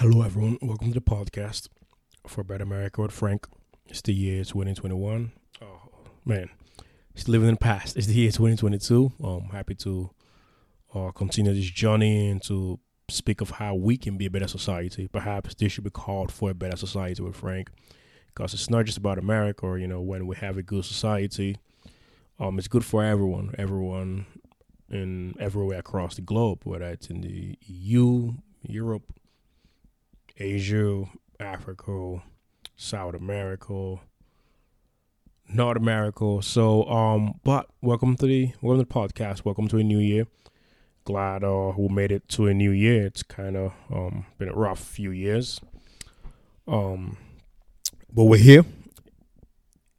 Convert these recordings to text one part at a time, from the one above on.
Hello, everyone. Welcome to the podcast for Better America with Frank. It's the year 2021. Oh, man. It's living in the past. It's the year 2022. I'm happy to uh, continue this journey and to speak of how we can be a better society. Perhaps this should be called for a better society with Frank because it's not just about America or, you know, when we have a good society. Um, it's good for everyone, everyone in everywhere across the globe, whether it's in the EU, Europe, Asia, Africa, South America, North America. So, um, but welcome to the welcome to the podcast. Welcome to a new year. Glad uh we made it to a new year. It's kind of um been a rough few years. Um, but we're here,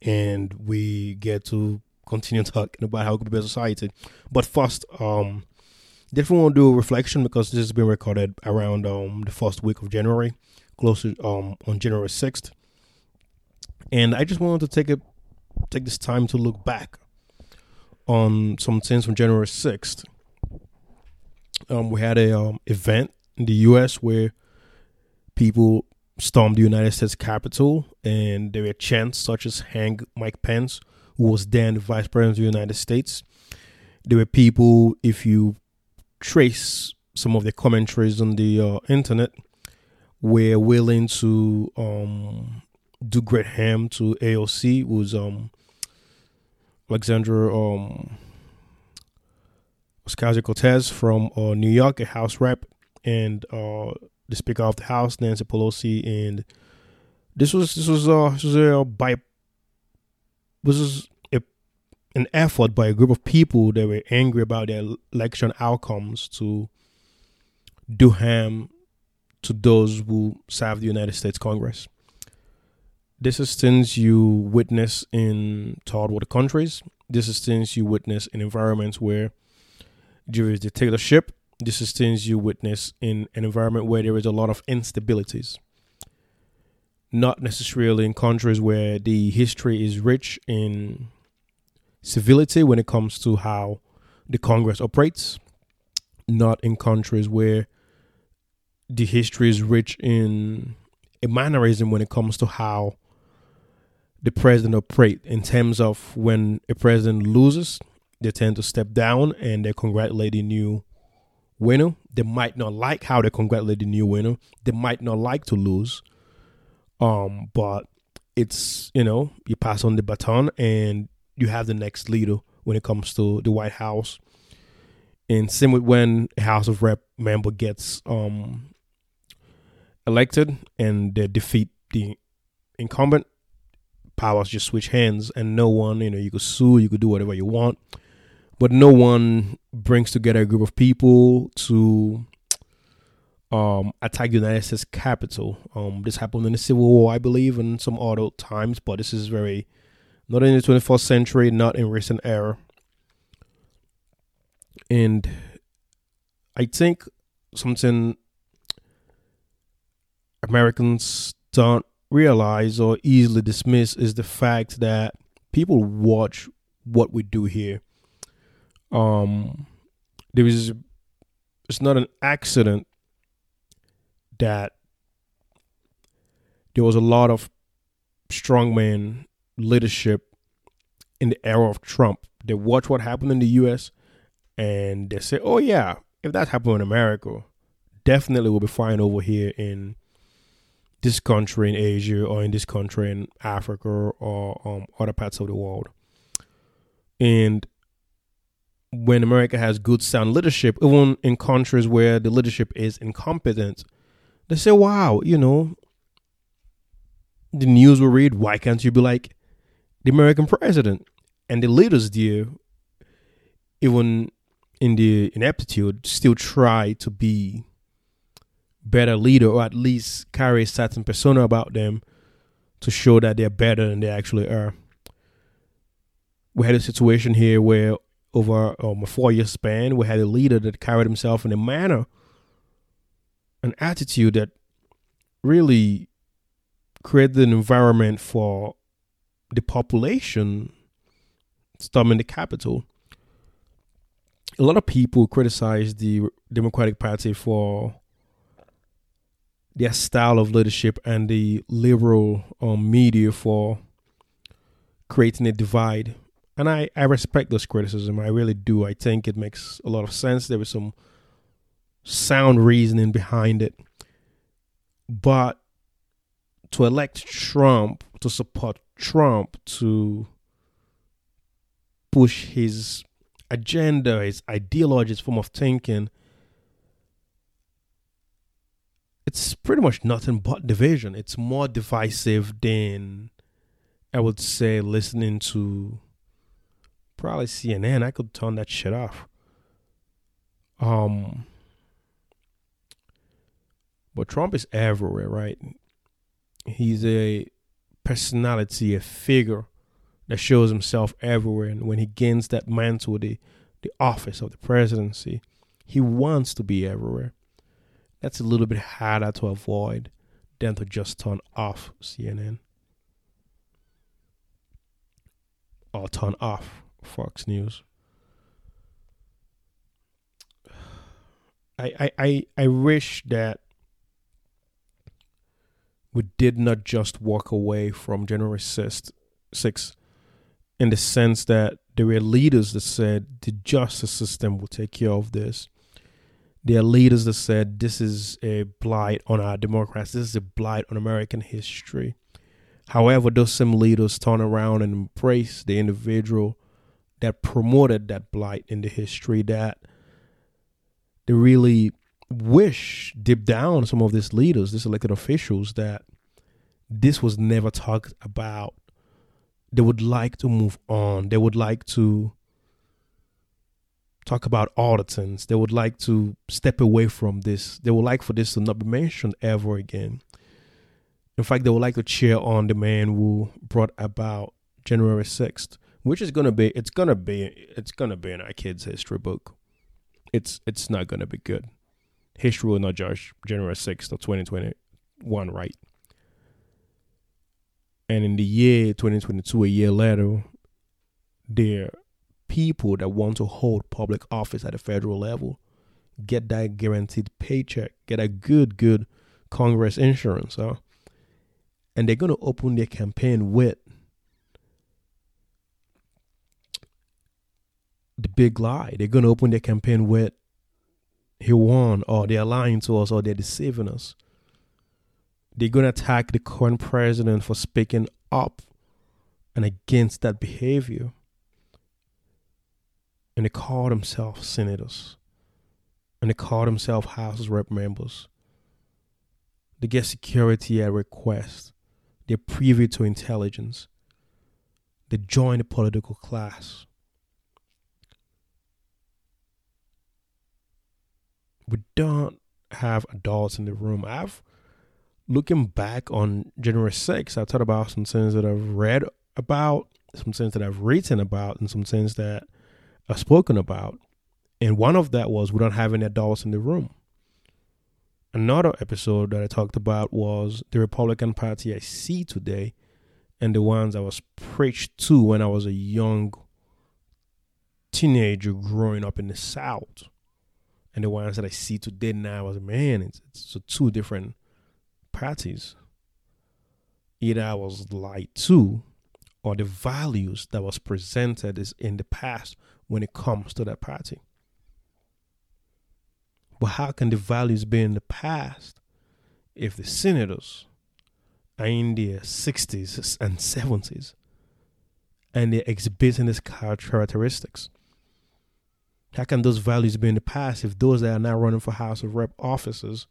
and we get to continue talking about how we could be a society. But first, um, definitely want to do a reflection because this has been recorded around um the first week of January, closer um on January sixth, and I just wanted to take a take this time to look back on some things from January sixth. Um, we had a um event in the U.S. where people stormed the United States Capitol, and there were chants such as "Hang Mike Pence," who was then the Vice President of the United States. There were people, if you trace some of the commentaries on the uh, internet. Were willing to um, do great harm to AOC, was um, Alexandra um, Ocasio Cortez from uh, New York, a House rep, and uh, the Speaker of the House, Nancy Pelosi, and this was this was uh, this was a by this was an effort by a group of people that were angry about their election outcomes to do harm to those who serve the United States Congress. This is things you witness in third world countries. This is things you witness in environments where there is dictatorship. This is things you witness in an environment where there is a lot of instabilities. Not necessarily in countries where the history is rich in civility when it comes to how the Congress operates. Not in countries where the history is rich in a mannerism when it comes to how the president operate in terms of when a president loses, they tend to step down and they congratulate the new winner. They might not like how they congratulate the new winner. They might not like to lose. Um, but it's you know, you pass on the baton and you have the next leader when it comes to the White House. And same with when a House of Rep member gets um elected and they defeat the incumbent, powers just switch hands and no one, you know, you could sue, you could do whatever you want, but no one brings together a group of people to um, attack the United States Capitol. Um, this happened in the Civil War, I believe, and some other times, but this is very not in the 21st century, not in recent era. And I think something Americans don't realize or easily dismiss is the fact that people watch what we do here. Um, there is, it's not an accident that there was a lot of strongman leadership in the era of Trump. They watch what happened in the U.S. and they say, "Oh yeah, if that happened in America, definitely we'll be fine over here in this country in Asia or in this country in Africa or um, other parts of the world. And when America has good sound leadership, even in countries where the leadership is incompetent, they say, wow, you know, the news will read, why can't you be like the American president? And the leaders there, even in the ineptitude, still try to be better leader or at least carry a certain persona about them to show that they're better than they actually are. We had a situation here where over um, a four year span, we had a leader that carried himself in a manner, an attitude that really created an environment for the population storming the Capitol. A lot of people criticize the Democratic Party for their style of leadership and the liberal um, media for creating a divide. And I, I respect this criticism. I really do. I think it makes a lot of sense. There was some sound reasoning behind it. But to elect Trump, to support Trump, to push his agenda, his ideology, his form of thinking, it's pretty much nothing but division. It's more divisive than I would say listening to probably CNN. I could turn that shit off. Um but Trump is everywhere, right? He's a personality, a figure that shows himself everywhere. And when he gains that mantle, the, the office of the presidency, he wants to be everywhere. That's a little bit harder to avoid than to just turn off CNN or turn off Fox News. I, I, I, I wish that we did not just walk away from January 6th, 6th in the sense that there were leaders that said the justice system will take care of this. There are leaders that said this is a blight on our democracy, this is a blight on American history. However, those same leaders turn around and embrace the individual that promoted that blight in the history that they really wish deep down some of these leaders, these elected officials, that this was never talked about. They would like to move on. They would like to talk about auditors. They would like to step away from this. They would like for this to not be mentioned ever again. In fact, they would like to cheer on the man who brought about January 6th, which is gonna be it's gonna be it's gonna be in our kids' history book. It's it's not gonna be good history will not judge January 6th of 2021 right. And in the year 2022, a year later, there people that want to hold public office at the federal level get that guaranteed paycheck, get a good, good Congress insurance, huh? And they're going to open their campaign with the big lie. They're going to open their campaign with he won, or they're lying to us, or they're deceiving us. They're going to attack the current president for speaking up and against that behavior. And they call themselves senators. And they call themselves House Rep members. They get security at request. They're privy to intelligence. They join the political class. We don't have adults in the room. I've looking back on January 6th, I thought about some things that I've read about, some things that I've written about, and some things that I've spoken about. And one of that was we don't have any adults in the room. Another episode that I talked about was the Republican Party I see today and the ones I was preached to when I was a young teenager growing up in the South and the ones that I see today now as man, it's, it's two different parties. Either I was lied to, or the values that was presented is in the past when it comes to that party. But how can the values be in the past if the senators are in their 60s and 70s and they're exhibiting these characteristics? How can those values be in the past if those that are now running for House of Rep offices,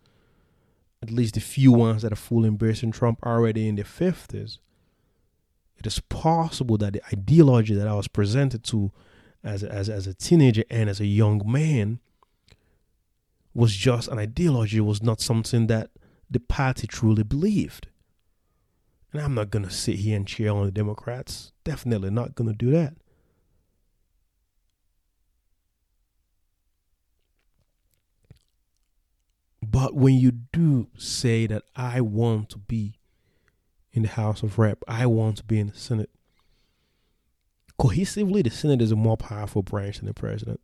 at least the few ones that are fully embracing Trump, already in their 50s? It is possible that the ideology that I was presented to as a, as, as a teenager and as a young man was just an ideology, was not something that the party truly believed. And I'm not going to sit here and cheer on the Democrats. Definitely not going to do that. But when you do say that I want to be in the House of Rep, I want to be in the Senate, cohesively, the Senate is a more powerful branch than the president.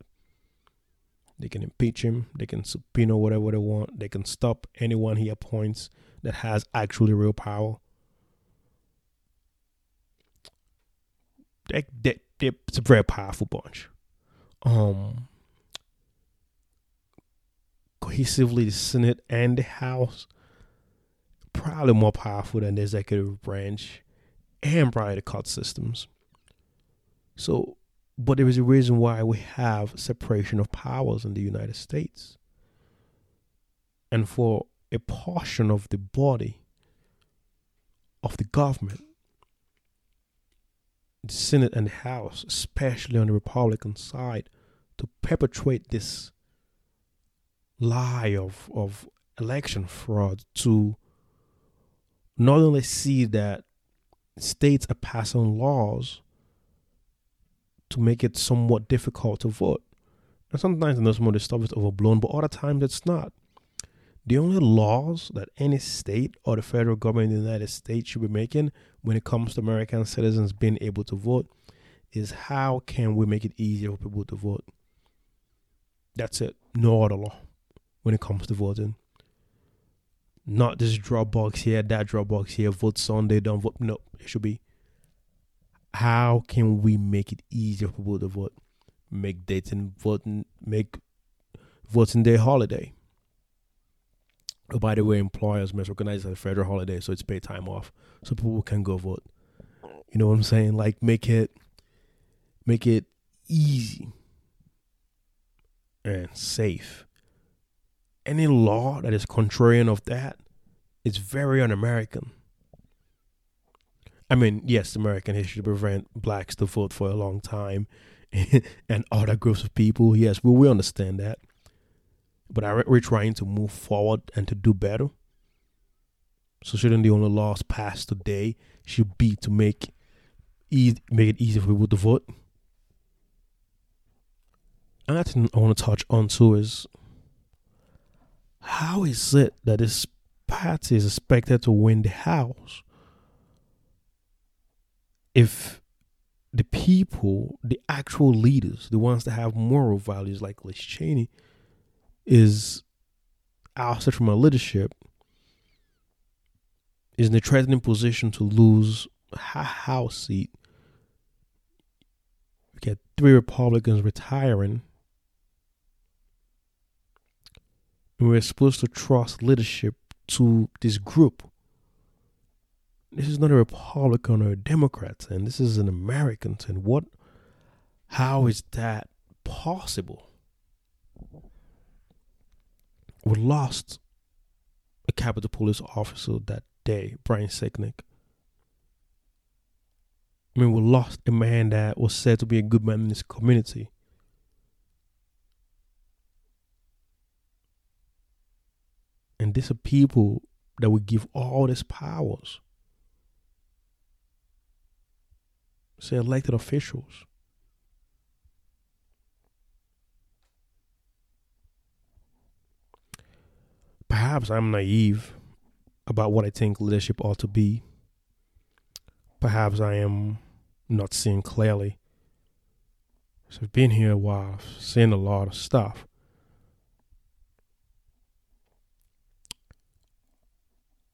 They can impeach him. They can subpoena whatever they want. They can stop anyone he appoints that has actually real power. They, they, they, it's a very powerful bunch. Um, cohesively, the Senate and the House probably more powerful than the executive branch and probably the court systems. So, but there is a reason why we have separation of powers in the United States. And for a portion of the body of the government, the Senate and the House, especially on the Republican side, to perpetuate this lie of, of election fraud, to not only see that states are passing laws to make it somewhat difficult to vote. And sometimes in some of the stuff is overblown, but other times it's not. The only laws that any state or the federal government in the United States should be making when it comes to American citizens being able to vote is how can we make it easier for people to vote? That's it. No other law when it comes to voting. Not this Dropbox here, that Dropbox here, vote Sunday, don't vote. No, it should be how can we make it easier for people to vote? Make dating voting make voting day holiday. Oh, by the way, employers must recognize it as a federal holiday, so it's paid time off, so people can go vote. You know what I'm saying? Like make it make it easy and safe. Any law that is contrarian of that is very un-American. I mean, yes, American history prevent blacks to vote for a long time and other groups of people. Yes, well, we understand that. But are we trying to move forward and to do better? So shouldn't the only laws passed today should be to make e- make it easy for people to vote? And that's I want to touch on too is how is it that this party is expected to win the House if the people, the actual leaders, the ones that have moral values like Liz Cheney, is ousted from a leadership, is in a threatening position to lose a House seat. We get three Republicans retiring. And we're supposed to trust leadership to this group this is not a Republican or a Democrat and this is an American and what how is that possible? We lost a Capitol Police officer that day, Brian Sicknick. I mean, we lost a man that was said to be a good man in this community. And these are people that we give all these powers. say elected officials. Perhaps I'm naive about what I think leadership ought to be. Perhaps I am not seeing clearly. So I've been here a while, seen a lot of stuff.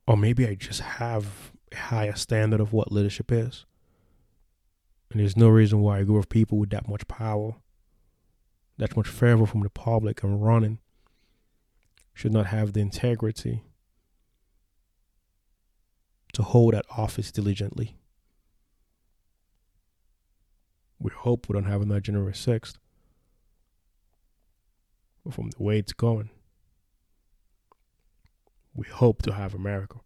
Or maybe I just have a higher standard of what leadership is. And there's no reason why a group of people with that much power, that much favor from the public and running, should not have the integrity to hold that office diligently. We hope we don't have another January 6th. But from the way it's going, we hope to have America.